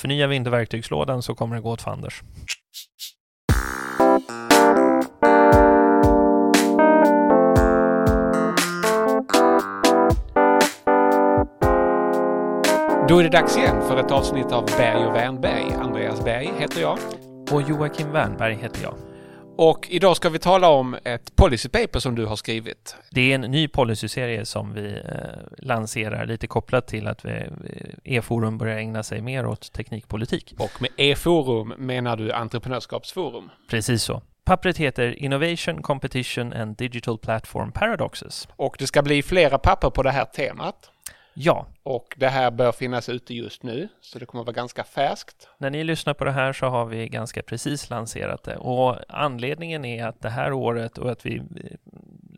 förnyar vi inte verktygslådan så kommer det gå åt fanders. Då är det dags igen för ett avsnitt av Berg och Wernberg. Andreas Berg heter jag. Och Joakim Wernberg heter jag. Och idag ska vi tala om ett policypaper som du har skrivit. Det är en ny policyserie som vi eh, lanserar lite kopplat till att E-forum börjar ägna sig mer åt teknikpolitik. Och med E-forum menar du entreprenörskapsforum? Precis så. Pappret heter Innovation, Competition and Digital Platform Paradoxes. Och det ska bli flera papper på det här temat. Ja. Och det här bör finnas ute just nu, så det kommer att vara ganska färskt. När ni lyssnar på det här så har vi ganska precis lanserat det och anledningen är att det här året och att vi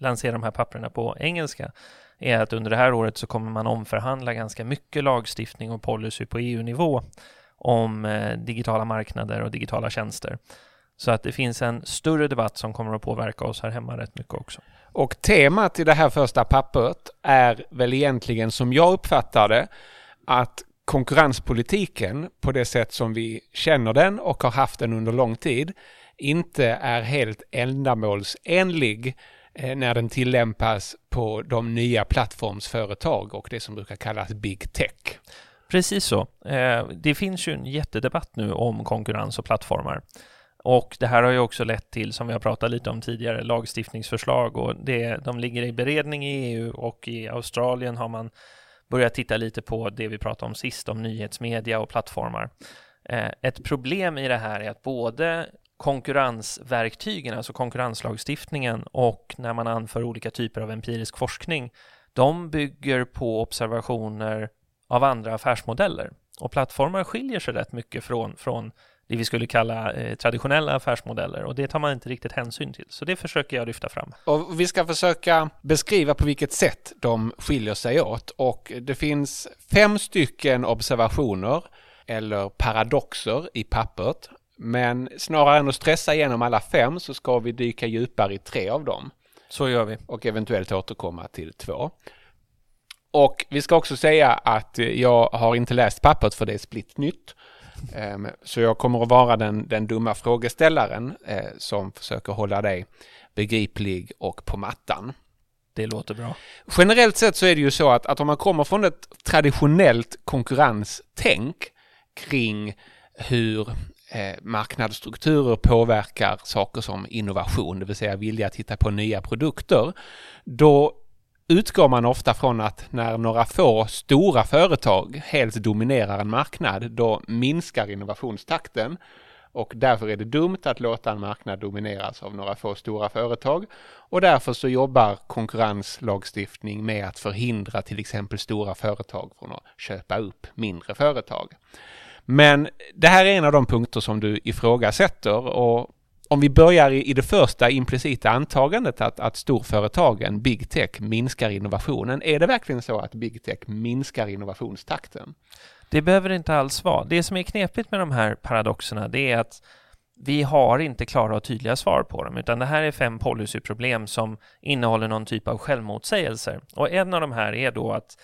lanserar de här papperna på engelska är att under det här året så kommer man omförhandla ganska mycket lagstiftning och policy på EU-nivå om eh, digitala marknader och digitala tjänster. Så att det finns en större debatt som kommer att påverka oss här hemma rätt mycket också. Och temat i det här första pappret är väl egentligen som jag uppfattar det att konkurrenspolitiken på det sätt som vi känner den och har haft den under lång tid inte är helt ändamålsenlig eh, när den tillämpas på de nya plattformsföretag och det som brukar kallas big tech. Precis så. Eh, det finns ju en jättedebatt nu om konkurrens och plattformar. Och det här har ju också lett till, som vi har pratat lite om tidigare, lagstiftningsförslag och det, de ligger i beredning i EU och i Australien har man börjat titta lite på det vi pratade om sist, om nyhetsmedia och plattformar. Eh, ett problem i det här är att både konkurrensverktygen, alltså konkurrenslagstiftningen och när man anför olika typer av empirisk forskning, de bygger på observationer av andra affärsmodeller. Och plattformar skiljer sig rätt mycket från, från det vi skulle kalla eh, traditionella affärsmodeller och det tar man inte riktigt hänsyn till. Så det försöker jag lyfta fram. Och vi ska försöka beskriva på vilket sätt de skiljer sig åt och det finns fem stycken observationer eller paradoxer i pappret. Men snarare än att stressa igenom alla fem så ska vi dyka djupare i tre av dem. Så gör vi. Och eventuellt återkomma till två. Och vi ska också säga att jag har inte läst pappret för det är splitt nytt. Ehm, så jag kommer att vara den, den dumma frågeställaren eh, som försöker hålla dig begriplig och på mattan. Det låter bra. Generellt sett så är det ju så att, att om man kommer från ett traditionellt konkurrenstänk kring hur eh, marknadsstrukturer påverkar saker som innovation, det vill säga vilja att hitta på nya produkter, då utgår man ofta från att när några få stora företag helt dominerar en marknad, då minskar innovationstakten och därför är det dumt att låta en marknad domineras av några få stora företag och därför så jobbar konkurrenslagstiftning med att förhindra till exempel stora företag från att köpa upp mindre företag. Men det här är en av de punkter som du ifrågasätter och om vi börjar i, det första implicita antagandet att, att storföretagen, big tech, minskar innovationen. Är det verkligen så att big tech minskar innovationstakten? Det behöver det inte alls vara. Det som är knepigt med de här paradoxerna det är att vi har inte klara och tydliga svar på dem, utan det här är fem policyproblem som innehåller någon typ av självmotsägelser. Och en av de här är då att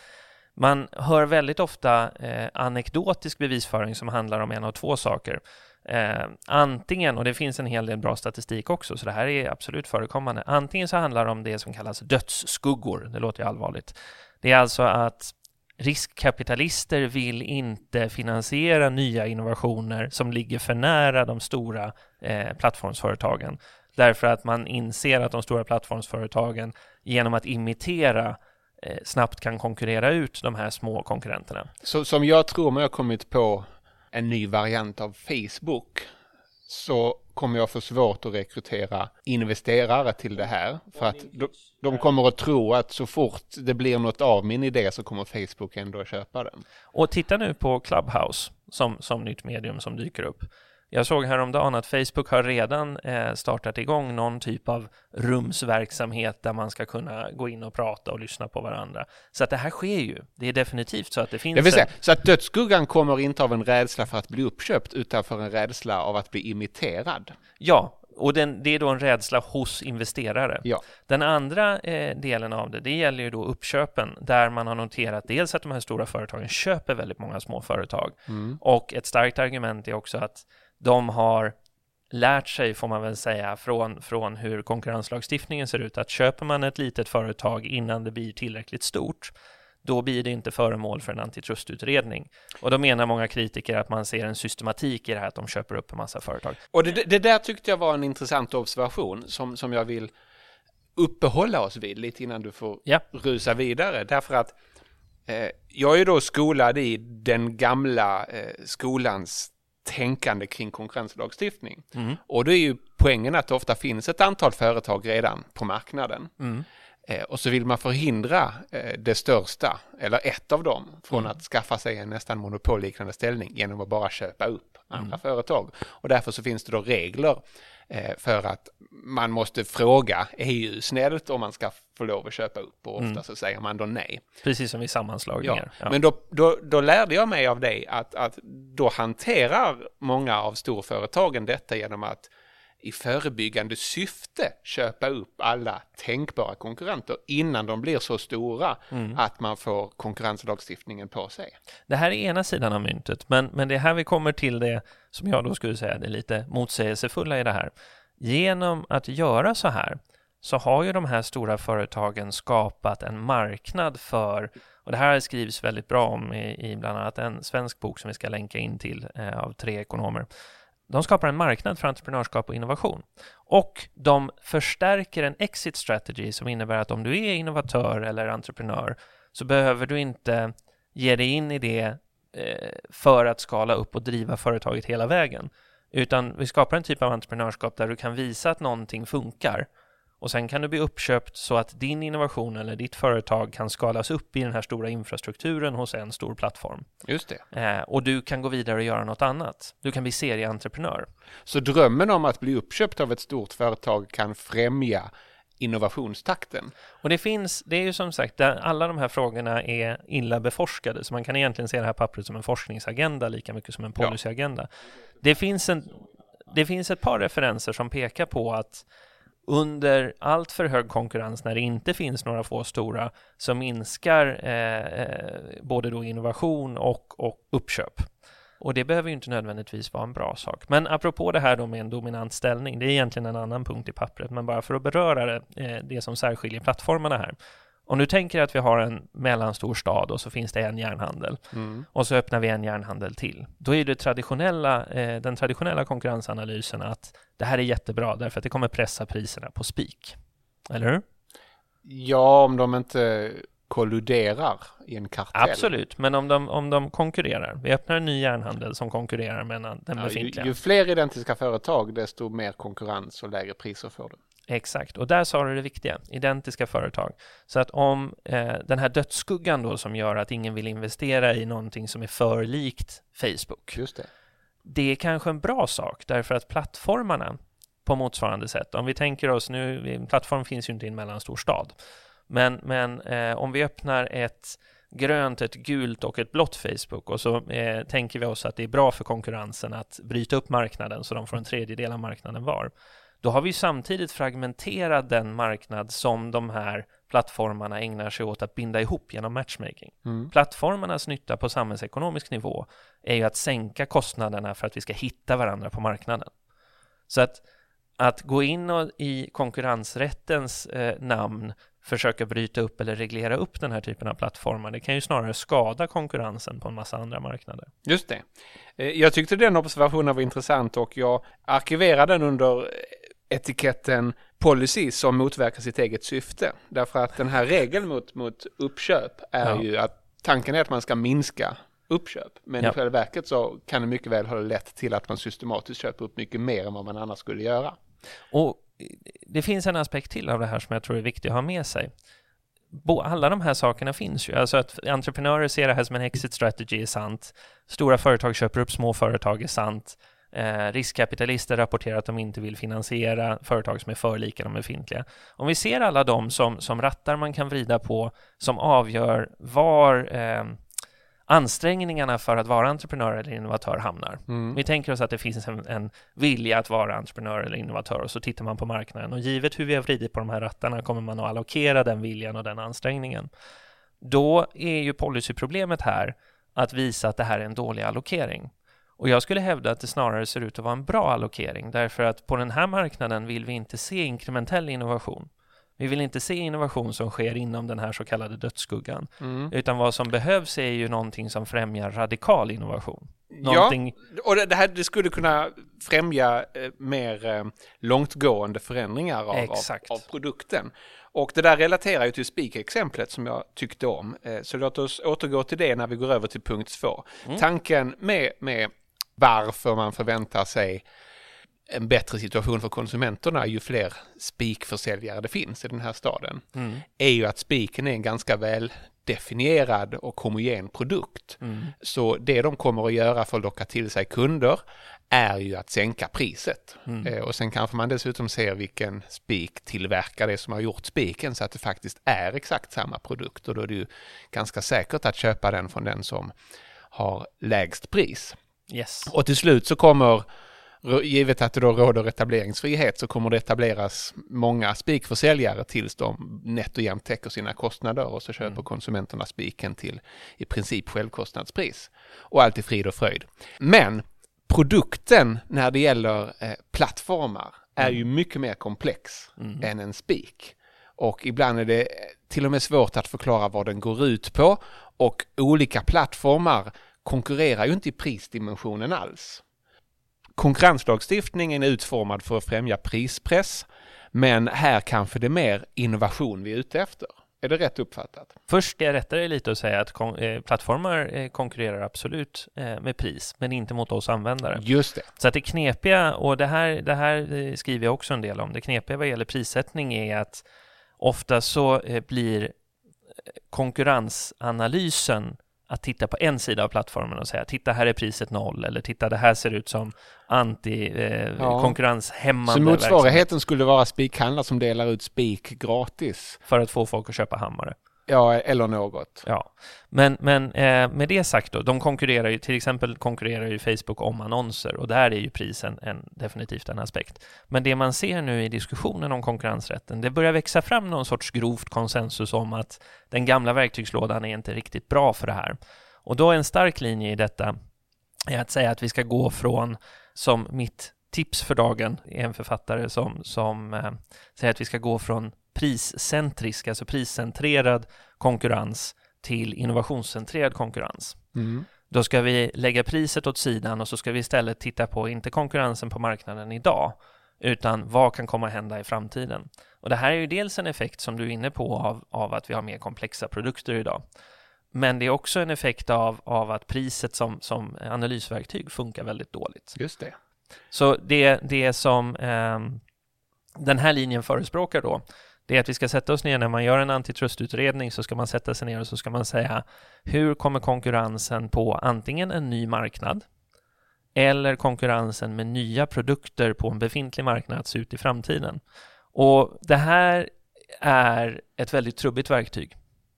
man hör väldigt ofta eh, anekdotisk bevisföring som handlar om en av två saker. Eh, antingen, och det finns en hel del bra statistik också, så det här är absolut förekommande. Antingen så handlar det om det som kallas dödsskuggor, det låter ju allvarligt. Det är alltså att riskkapitalister vill inte finansiera nya innovationer som ligger för nära de stora eh, plattformsföretagen. Därför att man inser att de stora plattformsföretagen genom att imitera eh, snabbt kan konkurrera ut de här små konkurrenterna. Så som jag tror mig har kommit på en ny variant av Facebook så kommer jag få svårt att rekrytera investerare till det här. För att de, de, kommer att tro att så fort det blir något av min idé så kommer Facebook ändå att köpa den. Och titta nu på Clubhouse som, som nytt medium som dyker upp. Jag såg häromdagen att Facebook har redan eh, startat igång någon typ av rumsverksamhet där man ska kunna gå in och prata och lyssna på varandra. Så att det här sker ju. Det är definitivt så att det finns... Jag vill säga, så att dödsskuggan kommer inte av en rädsla för att bli uppköpt utan för en rädsla av att bli imiterad. Ja, och den, det är då en rädsla hos investerare. Ja. Den andra eh, delen av det, det gäller ju då uppköpen där man har noterat dels att de här stora företagen köper väldigt många små företag Mm. och ett starkt argument är också att de har lärt sig, får man väl säga, från, från hur konkurrenslagstiftningen ser ut, att köper man ett litet företag innan det blir tillräckligt stort, då blir det inte föremål för en antitrustutredning. Och då menar många kritiker att man ser en systematik i det här att de köper upp en massa företag. Och det, det där tyckte jag var en intressant observation som, som jag vill uppehålla oss vid lite innan du får Ja. rusa vidare. Därför att eh, jag är då skolad i den gamla eh, skolans tänkande kring konkurrenslagstiftning. Mm. Och då är ju poängen att det ofta finns ett antal företag redan på marknaden. Mm. Eh, och så vill man förhindra eh, det största, eller ett av dem, från Mm. att skaffa sig en nästan monopolliknande ställning genom att bara köpa upp andra Mm. företag. Och därför så finns det då regler eh, för att man måste fråga EU snällt om man ska få lov att köpa upp och ofta Mm. så säger man då nej. Precis som vid sammanslagningar. Ja. Men då, då, då lärde jag mig av dig att, att då hanterar många av storföretagen detta genom att i förebyggande syfte köpa upp alla tänkbara konkurrenter innan de blir så stora Mm. att man får konkurrenslagstiftningen på sig. Det här är ena sidan av myntet, men, men det är här vi kommer till det som jag då skulle säga det lite motsägelsefulla i det här. Genom att göra så här så har ju de här stora företagen skapat en marknad för, och det här skrivs väldigt bra om i, i bland annat en svensk bok som vi ska länka in till eh, av tre ekonomer. De skapar en marknad för entreprenörskap och innovation. Och de förstärker en exit strategy som innebär att om du är innovatör eller entreprenör så behöver du inte ge dig in i det eh, för att skala upp och driva företaget hela vägen. Utan vi skapar en typ av entreprenörskap där du kan visa att någonting funkar och sen kan du bli uppköpt så att din innovation eller ditt företag kan skalas upp i den här stora infrastrukturen hos en stor plattform. Just det. Eh, och du kan gå vidare och göra något annat. Du kan bli serieentreprenör. Så drömmen om att bli uppköpt av ett stort företag kan främja innovationstakten. Och det finns, det är ju som sagt, alla de här frågorna är illa beforskade, så man kan egentligen se det här pappret som en forskningsagenda lika mycket som en Ja. policyagenda. Det, finns en, det finns ett par referenser som pekar på att under allt för hög konkurrens, när det inte finns några få stora, så minskar eh, eh, både då innovation och, och uppköp. Och det behöver ju inte nödvändigtvis vara en bra sak. Men apropå det här då med en dominant ställning, det är egentligen en annan punkt i pappret, men bara för att beröra det, eh, det som särskiljer plattformarna här. Om du tänker att vi har en mellanstor stad och så finns det en järnhandel Mm. och så öppnar vi en järnhandel till. Då är det traditionella, eh, den traditionella konkurrensanalysen att det här är jättebra därför att det kommer pressa priserna på spik. Eller hur? Ja, om de inte kolluderar i en kartell. Absolut, men om de, om de konkurrerar. Vi öppnar en ny järnhandel som konkurrerar med den Ja, ju, befintliga. ju fler identiska företag, desto mer konkurrens och lägre priser får du. Exakt, och där sa du det viktiga, identiska företag. Så att om eh, den här dödsskuggan då som gör att ingen vill investera i någonting som är för likt Facebook, Just det. det är kanske en bra sak därför att plattformarna på motsvarande sätt, om vi tänker oss nu, en plattform finns ju inte i en mellanstor stad, men, men eh, om vi öppnar ett grönt, ett gult och ett blått Facebook och så eh, tänker vi oss att det är bra för konkurrensen att bryta upp marknaden så de får en tredjedel av marknaden var. Då har vi samtidigt fragmenterat den marknad som de här plattformarna ägnar sig åt att binda ihop genom matchmaking. Mm. Plattformarnas nytta på samhällsekonomisk nivå är ju att sänka kostnaderna för att vi ska hitta varandra på marknaden. Så att, att gå in och i konkurrensrättens eh, namn försöka bryta upp eller reglera upp den här typen av plattformar, det kan ju snarare skada konkurrensen på en massa andra marknader. Just det. Eh, Jag tyckte den observationen var intressant och jag arkiverade den under etiketten policy som motverkar sitt eget syfte. Därför att den här regeln mot, mot uppköp är Ja. ju att tanken är att man ska minska uppköp. Men Ja. i själva verket så kan det mycket väl ha lett till att man systematiskt köper upp mycket mer än vad man annars skulle göra. Och det finns en aspekt till av det här som jag tror är viktig att ha med sig. Alla de här sakerna finns ju. Alltså att entreprenörer ser det här som en exit strategy är sant. Stora företag köper upp små företag är sant. Eh, riskkapitalister rapporterar att de inte vill finansiera företag som är för lika de befintliga. Om vi ser alla de som, som rattar man kan vrida på, som avgör var eh, ansträngningarna för att vara entreprenör eller innovatör hamnar. Mm. Vi tänker oss att det finns en, en vilja att vara entreprenör eller innovatör och så tittar man på marknaden och givet hur vi har vridit på de här rattarna kommer man att allokera den viljan och den ansträngningen. Då är ju policyproblemet här att visa att det här är en dålig allokering. Och jag skulle hävda att det snarare ser ut att vara en bra allokering därför att på den här marknaden vill vi inte se inkrementell innovation. Vi vill inte se innovation som sker inom den här så kallade dödsskuggan, Mm. utan vad som behövs är ju någonting som främjar radikal innovation. Någonting, Ja, och det, här det skulle kunna främja eh, mer eh, långtgående förändringar av, av, av produkten. Och det där relaterar ju till Speak-exemplet som jag tyckte om. Eh, så låt oss återgå till det när vi går över till punkt två. Mm. Tanken med, med varför man förväntar sig en bättre situation för konsumenterna ju fler spikförsäljare det finns i den här staden Mm, är ju att spiken är en ganska väl definierad och homogen produkt. mm, Så det de kommer att göra för att locka till sig kunder är ju att sänka priset. mm. Eh, Och sen kanske man dessutom ser vilken spiktillverkare som har gjort spiken så att det faktiskt är exakt samma produkt och då är det ju ganska säkert att köpa den från den som har lägst pris. Yes. Och till slut så kommer, givet att det då råder etableringsfrihet, så kommer det etableras många spikförsäljare tills de nätt och jämnt täcker sina kostnader och så köper Mm. konsumenterna spiken till i princip självkostnadspris. Och allt är frid och fröjd. Men produkten när det gäller eh, plattformar är ju mycket mer komplex Mm. än en spik. Och ibland är det till och med svårt att förklara vad den går ut på och olika plattformar konkurrerar ju inte i prisdimensionen alls. Konkurrenslagstiftningen är utformad för att främja prispress, men här kanske det är mer innovation vi är ute efter. Är det rätt uppfattat? Först ska jag rätta dig lite och säga att kon- eh, plattformar eh, konkurrerar absolut eh, med pris, men inte mot oss användare. Just det. Så att det knepiga, och det här, det här eh, skriver jag också en del om, det knepiga vad gäller prissättning är att ofta så eh, blir konkurrensanalysen att titta på en sida av plattformen och säga titta här är priset noll eller titta det här ser ut som anti eh, Ja. Så verksamhet motsvarigheten skulle vara spikhandlare som delar ut spik gratis. för att få folk att köpa hammare. Ja, eller något. Ja, men, men eh, med det sagt då, de konkurrerar ju, till exempel konkurrerar ju Facebook om annonser och där är ju prisen en, definitivt en aspekt. Men det man ser nu i diskussionen om konkurrensrätten, det börjar växa fram någon sorts grovt konsensus om att den gamla verktygslådan är inte riktigt bra för det här. Och då är en stark linje i detta är att säga att vi ska gå från, som mitt tips för dagen är en författare som, som eh, säger att vi ska gå från priscentrisk, alltså priscentrerad konkurrens till innovationscentrerad konkurrens. Mm. Då ska vi lägga priset åt sidan och så ska vi istället titta på, inte konkurrensen på marknaden idag, utan vad kan komma att hända i framtiden. Och det här är ju dels en effekt som du är inne på av, av att vi har mer komplexa produkter idag. Men det är också en effekt av, av att priset som, som analysverktyg funkar väldigt dåligt. Just det. Så det, det som ehm, den här linjen förespråkar då, det är att vi ska sätta oss ner när man gör en antitrustutredning så ska man sätta sig ner och så ska man säga hur kommer konkurrensen på antingen en ny marknad eller konkurrensen med nya produkter på en befintlig marknad att se ut i framtiden. Och det här är ett väldigt trubbigt verktyg.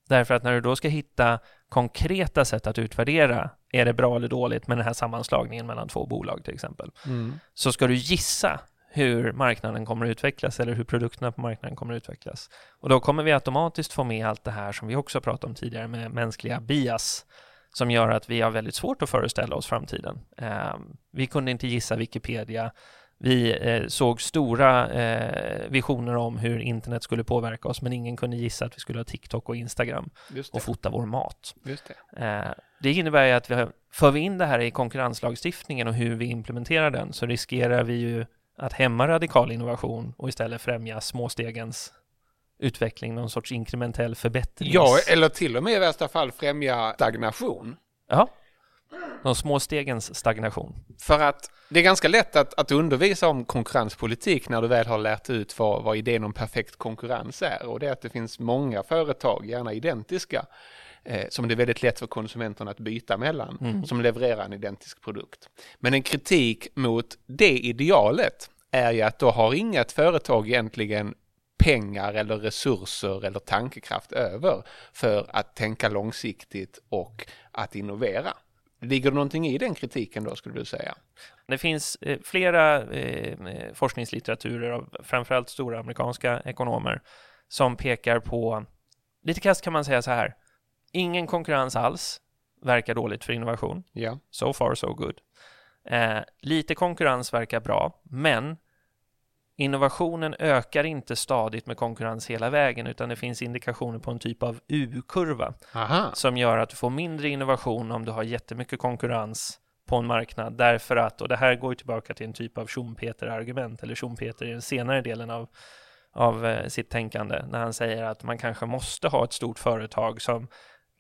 Därför att när du då ska hitta konkreta sätt att utvärdera, är det bra eller dåligt med den här sammanslagningen mellan två bolag till exempel, Mm. så ska du gissa hur marknaden kommer att utvecklas eller hur produkterna på marknaden kommer att utvecklas. Och då kommer vi automatiskt få med allt det här som vi också pratade om tidigare med mänskliga bias som gör att vi har väldigt svårt att föreställa oss framtiden. Eh, vi kunde inte gissa Wikipedia. Vi eh, såg stora eh, visioner om hur internet skulle påverka oss men ingen kunde gissa att vi skulle ha TikTok och Instagram och fota vår mat. Just det. Eh, Det innebär ju att vi har, för vi in det här i konkurrenslagstiftningen och hur vi implementerar den så riskerar vi ju att hämma radikal innovation och istället främja småstegens utveckling, någon sorts inkrementell förbättring. Ja, eller till och med i värsta fall främja stagnation. ja. De små stegens stagnation. För att det är ganska lätt att, att undervisa om konkurrenspolitik när du väl har lärt ut vad, vad idén om perfekt konkurrens är. Och det är att det finns många företag, gärna identiska, eh, som det är väldigt lätt för konsumenterna att byta mellan, Mm. som levererar en identisk produkt. Men en kritik mot det idealet är ju att då har inget företag egentligen pengar eller resurser eller tankekraft över för att tänka långsiktigt och att innovera. Ligger det någonting i den kritiken då skulle du säga? Det finns eh, flera eh, forskningslitteraturer av framförallt stora amerikanska ekonomer som pekar på, lite kast kan man säga så här, ingen konkurrens alls verkar dåligt för innovation. Ja. So far so good. Eh, lite konkurrens verkar bra, men innovationen ökar inte stadigt med konkurrens hela vägen, utan det finns indikationer på en typ av U-kurva som gör att du får mindre innovation om du har jättemycket konkurrens på en marknad därför att, och det här går tillbaka till en typ av Schumpeter-argument, eller Schumpeter i den senare delen av, av eh, sitt tänkande, när han säger att man kanske måste ha ett stort företag som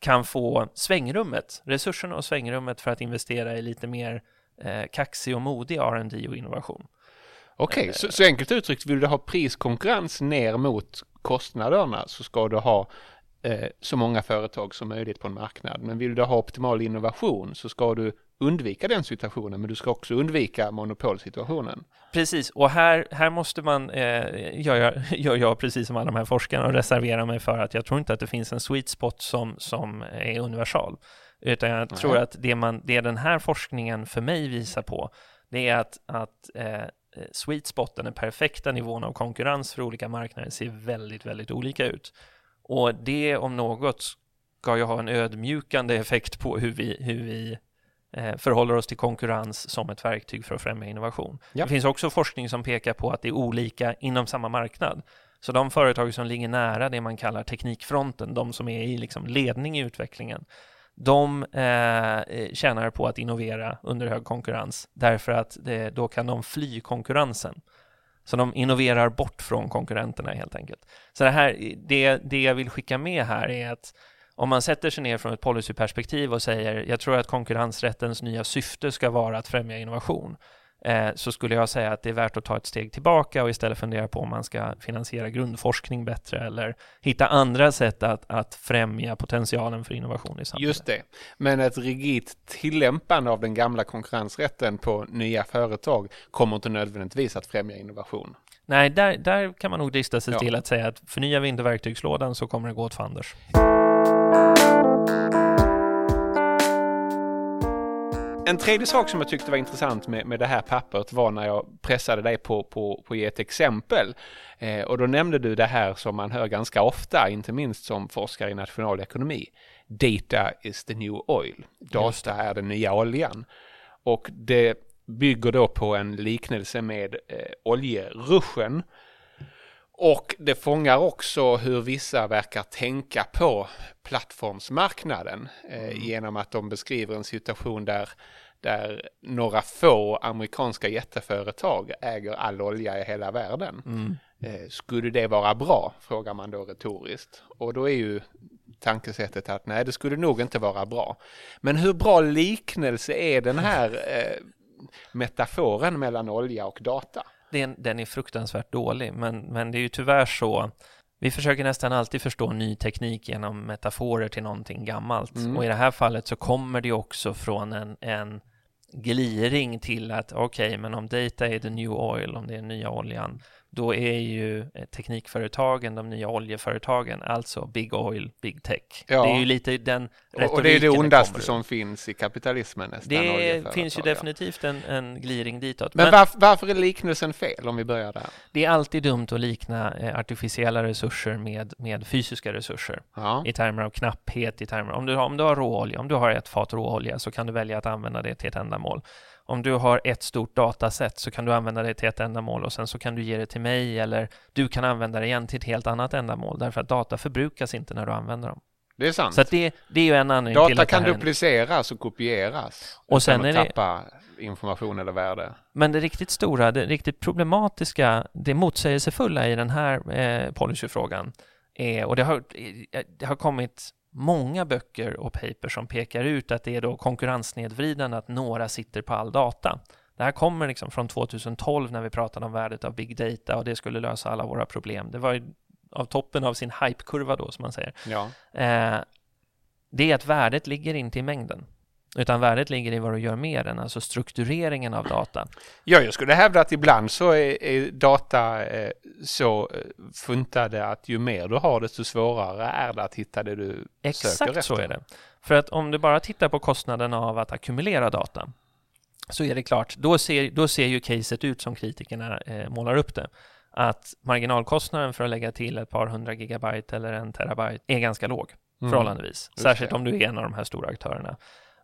kan få svängrummet, resurserna och svängrummet för att investera i lite mer eh, kaxig och modig R&D och innovation. Okej, okay, så, så, enkelt uttryckt, vill du ha priskonkurrens ner mot kostnaderna så ska du ha eh, så många företag som möjligt på en marknad. Men vill du ha optimal innovation så ska du undvika den situationen, men du ska också undvika monopolsituationen. Precis, och här, här måste man, eh, gör, jag, gör jag precis som alla de här forskarna och reservera mig för att jag tror inte att det finns en sweet spot som, som är universal. Utan jag tror att det, man, det den här forskningen för mig visar på, det är att, att eh, sweet spoten, den perfekta nivån av konkurrens för olika marknader ser väldigt, väldigt olika ut. Och det om något ska ju ha en ödmjukande effekt på hur vi, hur vi förhåller oss till konkurrens som ett verktyg för att främja innovation. Ja. Det finns också forskning som pekar på att det är olika inom samma marknad. Så de företag som ligger nära det man kallar teknikfronten, de som är i liksom ledning i utvecklingen, de eh, tjänar på att innovera under hög konkurrens därför att det, då kan de fly konkurrensen. Så de innoverar bort från konkurrenterna helt enkelt. Så det, här, det, det jag vill skicka med här är att om man sätter sig ner från ett policyperspektiv och säger jag tror att konkurrensrättens nya syfte ska vara att främja innovation Eh, så skulle jag säga att det är värt att ta ett steg tillbaka och istället fundera på om man ska finansiera grundforskning bättre eller hitta andra sätt att, att främja potentialen för innovation i samhället. Just det, men ett rigitt tillämpande av den gamla konkurrensrätten på nya företag kommer inte nödvändigtvis att främja innovation. Nej, där, där kan man nog drista sig ja. till att säga att förnyar vi inte verktygslådan så kommer det gå åt fanders. En tredje sak som jag tyckte var intressant med, med det här pappret var när jag pressade dig på, på, på att ge ett exempel. Eh, och då nämnde du det här som man hör ganska ofta, inte minst som forskare i nationalekonomi. Data is the new oil. Data är den nya oljan. Och det bygger då på en liknelse med eh, oljeruschen. Och det fångar också hur vissa verkar tänka på plattformsmarknaden eh, mm. genom att de beskriver en situation där där några få amerikanska jätteföretag äger all olja i hela världen. Mm. Eh, skulle det vara bra? Frågar man då retoriskt. Och då är ju tankesättet att nej, det skulle nog inte vara bra. Men hur bra liknelse är den här eh, metaforen mellan olja och data? Den, den är fruktansvärt dålig, men, men det är ju tyvärr så vi försöker nästan alltid förstå ny teknik genom metaforer till någonting gammalt. Mm. Och i det här fallet så kommer det också från en, en gliring till att okej, okay, men om data är the new oil, om det är nya oljan, då är ju eh, teknikföretagen de nya oljeföretagen, alltså big oil, big tech. Ja. Det är ju lite den retoriken Och det är det ondaste som finns i kapitalismen nästan. Det finns ju definitivt en, en gliring ditåt. Men, Men varför, varför, är liknelsen fel om vi börjar där? Det är alltid dumt att likna eh, artificiella resurser med, med fysiska resurser ja. i termer av knapphet, i termer om du, om du har råolja, om du har ett fat råolja så kan du välja att använda det till ett ändamål om du har ett stort dataset så kan du använda det till ett ändamål och sen så kan du ge det till mig eller du kan använda det igen till ett helt annat ändamål därför att data förbrukas inte när du använder dem. Det är sant. Så det, det är ju en anledning data till att kan dupliceras och kopieras och sen är det... tappa information eller värde. Men det riktigt stora, det riktigt problematiska, det motsägelsefulla i den här eh, policyfrågan är, och det har, det har kommit många böcker och papers som pekar ut att det är då konkurrenssnedvridande att några sitter på all data. Det här kommer liksom från 2012 när vi pratade om värdet av big data och det skulle lösa alla våra problem. Det var av toppen av sin hypekurva då, som man säger. Ja. Eh, det är att värdet ligger inte i mängden. Utan värdet ligger i vad du gör med den, alltså struktureringen av data. Ja, jag skulle hävda att ibland så är, är data eh, så eh, funtade att ju mer du har desto svårare är det att hitta det du Exakt söker efter. så är det. För att om du bara tittar på kostnaden av att ackumulera data så är det klart, då ser, då ser ju caset ut som kritikerna eh, målar upp det. Att marginalkostnaden för att lägga till ett par hundra gigabyte eller en terabyte är ganska låg Mm. förhållandevis. Särskilt om du är en av de här stora aktörerna.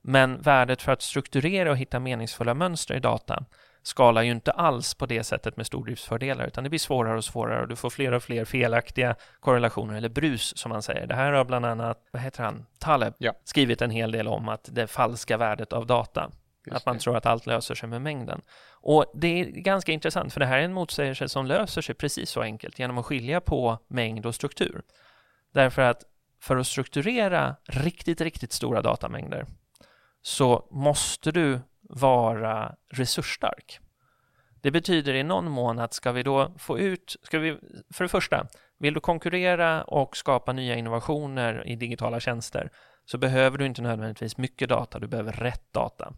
Men värdet för att strukturera och hitta meningsfulla mönster i data skalar ju inte alls på det sättet med stordriftsfördelar, utan det blir svårare och svårare och du får fler och fler felaktiga korrelationer, eller brus som man säger. Det här har bland annat, vad heter han, Taleb, Ja. skrivit en hel del om att det falska värdet av data. Just att man det. tror att allt löser sig med mängden. Och det är ganska intressant, för det här är en motsägelse som löser sig precis så enkelt genom att skilja på mängd och struktur. Därför att för att strukturera riktigt, riktigt stora datamängder så måste du vara resursstark. Det betyder i någon mån att ska vi då få ut, ska vi, för det första, vill du konkurrera och skapa nya innovationer i digitala tjänster så behöver du inte nödvändigtvis mycket data, du behöver rätt data.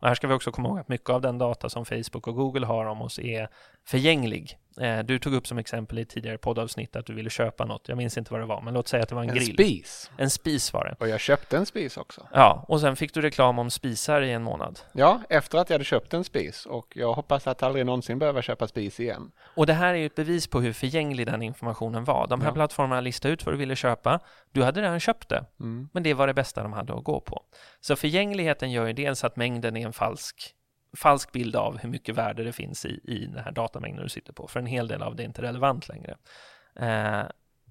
Och här ska vi också komma ihåg att mycket av den data som Facebook och Google har om oss är förgänglig. Eh, Du tog upp som exempel i tidigare poddavsnitt att du ville köpa något. Jag minns inte vad det var, men låt säga att det var en, En grill. spis. En spis var det. Och jag köpte en spis också. Ja, och sen fick du reklam om spisar i en månad. Ja, efter att jag hade köpt en spis och jag hoppas att aldrig någonsin behöva köpa spis igen. Och det här är ju ett bevis på hur förgänglig den informationen var. De här Ja. plattformarna listade ut vad du ville köpa. Du hade redan köpt det, Mm. men det var det bästa de hade att gå på. Så förgängligheten gör ju dels att mängden är en falsk, falsk bild av hur mycket värde det finns i, i den här datamängden du sitter på, för en hel del av det är inte relevant längre. Eh,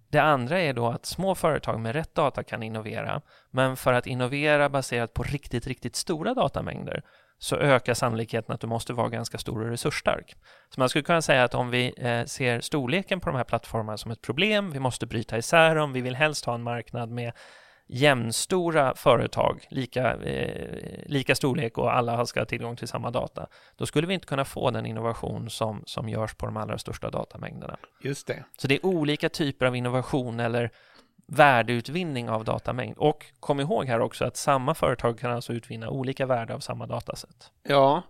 det andra är då att små företag med rätt data kan innovera, men för att innovera baserat på riktigt, riktigt stora datamängder så ökar sannolikheten att du måste vara ganska stor och resursstark. Så man skulle kunna säga att om vi eh, ser storleken på de här plattformarna som ett problem, vi måste bryta isär dem, vi vill helst ha en marknad med jämnstora företag, lika, eh, lika storlek och alla ska ha tillgång till samma data, då skulle vi inte kunna få den innovation som, som görs på de allra största datamängderna. Just det. Så det är olika typer av innovation eller värdeutvinning av datamängd. Och kom ihåg här också att samma företag kan alltså utvinna olika värde av samma dataset. Ja,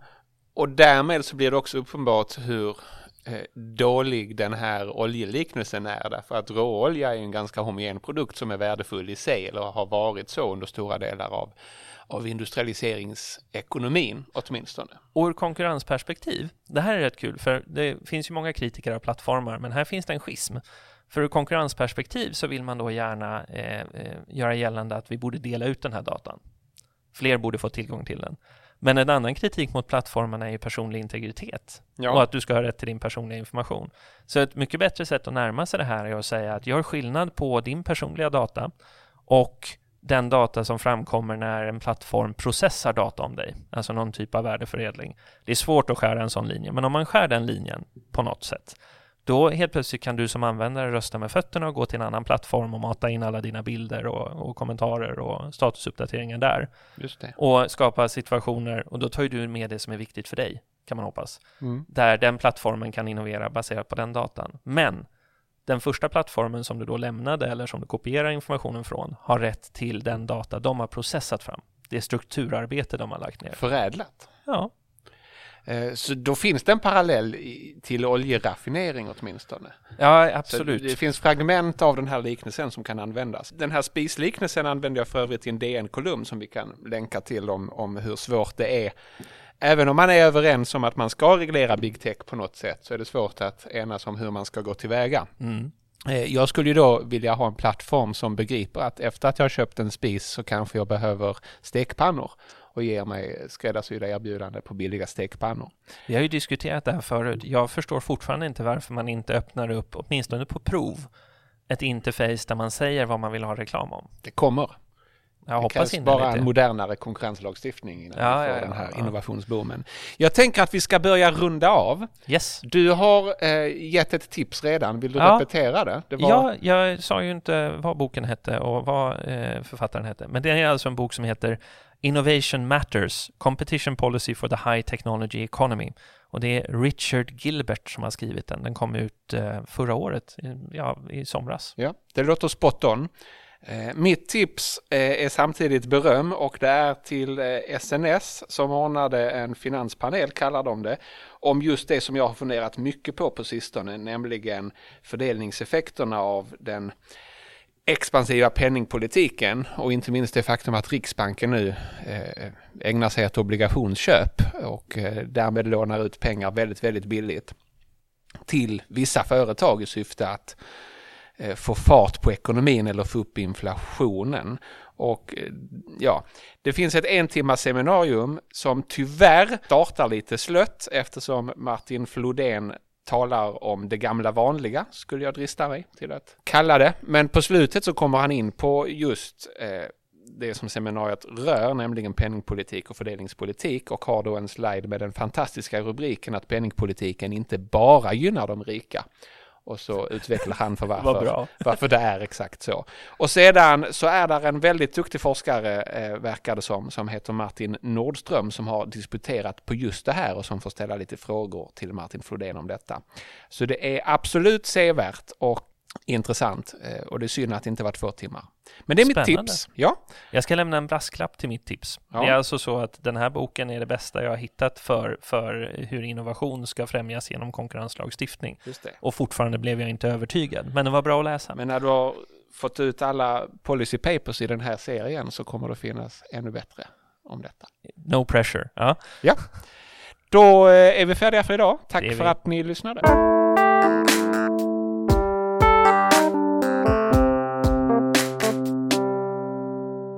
och därmed så blir det också uppenbart hur Eh, dålig den här oljeliknelsen är därför att råolja är en ganska homogen produkt som är värdefull i sig eller har varit så under stora delar av, av industrialiseringsekonomin åtminstone. Och ur konkurrensperspektiv, det här är rätt kul för det finns ju många kritiker av plattformar men här finns det en schism. För ur konkurrensperspektiv så vill man då gärna eh, eh göra gällande att vi borde dela ut den här datan. Fler borde få tillgång till den. Men en annan kritik mot plattformarna är ju personlig integritet och att du ska ha rätt till din personliga information. Så ett mycket bättre sätt att närma sig det här är att säga att gör skillnad på din personliga data och den data som framkommer när en plattform processar data om dig, alltså någon typ av värdeförädling. Det är svårt att skära en sån linje, men om man skär den linjen på något sätt, då helt plötsligt kan du som användare rösta med fötterna och gå till en annan plattform och mata in alla dina bilder och, och kommentarer och statusuppdateringar där och skapa situationer, och då tar ju du med det som är viktigt för dig, kan man hoppas Mm. där den plattformen kan innovera baserat på den datan. Men den första plattformen som du då lämnade eller som du kopierar informationen från har rätt till den data de har processat fram. Det strukturarbete de har lagt ner. Förädlat. Ja, Så då finns det en parallell till oljeraffinering åtminstone. ja Så absolut. det finns fragment av den här liknelsen som kan användas. Den här spisliknelsen använder jag för övrigt i en DN-kolumn som vi kan länka till om, om hur svårt det är. Även om man är överens om att man ska reglera big tech på något sätt så är det svårt att enas om hur man ska gå tillväga. Mm. Eh, Jag skulle ju då vilja ha en plattform som begriper att efter att jag köpt en spis så kanske jag behöver stekpannor och ger mig skräddarsydda erbjudande på billiga stekpannor. Vi har ju diskuterat det här förut. Jag förstår fortfarande inte varför man inte öppnar upp, åtminstone på prov, ett interface där man säger vad man vill ha reklam om. Det kommer. Jag Det hoppas krävs bara det. en modernare konkurrenslagstiftning innan Ja, vi får ja, den här ja. innovationsboomen. Jag tänker att vi ska börja runda av. Yes. Du har eh, gett ett tips redan. Vill du Ja. repetera det? det var... Ja, jag sa ju inte vad boken hette och vad eh, författaren hette, men det är alltså en bok som heter Innovation Matters, Competition Policy for the High Technology Economy. Och det är Richard Gilbert som har skrivit den. Den kom ut eh, förra året, i- ja, i somras. Ja, det låter spot on. Eh, mitt tips eh, är samtidigt beröm och det är till SNS som ordnade en finanspanel, kallar de det, om just det som jag har funderat mycket på på sistone, nämligen fördelningseffekterna av den expansiva penningpolitiken och inte minst det faktum att Riksbanken nu eh, ägnar sig åt obligationsköp och eh, därmed lånar ut pengar väldigt, väldigt billigt till vissa företag i syfte att eh, få fart på ekonomin eller få upp inflationen. Och ja, det finns ett en timmars seminarium som tyvärr startar lite slött eftersom Martin Flodén talar om det gamla vanliga, skulle jag drista mig till att kalla det. Men på slutet så kommer han in på just eh, det som seminariet rör, nämligen penningpolitik och fördelningspolitik och har då en slide med den fantastiska rubriken att penningpolitiken inte bara gynnar de rika. Och så utvecklar han för varför, varför det är exakt så. Och sedan så är där en väldigt duktig forskare, eh, verkar det som, som heter Martin Nordström som har disputerat på just det här och som får ställa lite frågor till Martin Flodén om detta. Så det är absolut sevärt och intressant eh, och det är synd att det inte var två timmar. Men det är Spännande. mitt tips. Ja. Jag ska lämna en brasklapp till mitt tips. Ja. Det är alltså så att den här boken är det bästa jag har hittat för, för hur innovation ska främjas genom konkurrenslagstiftning. Och fortfarande blev jag inte övertygad, men det var bra att läsa. Men när du har fått ut alla policy papers i den här serien så kommer det finnas ännu bättre om detta. No pressure. Ja. ja. Då eh, är vi färdiga för idag. Tack för att ni lyssnade.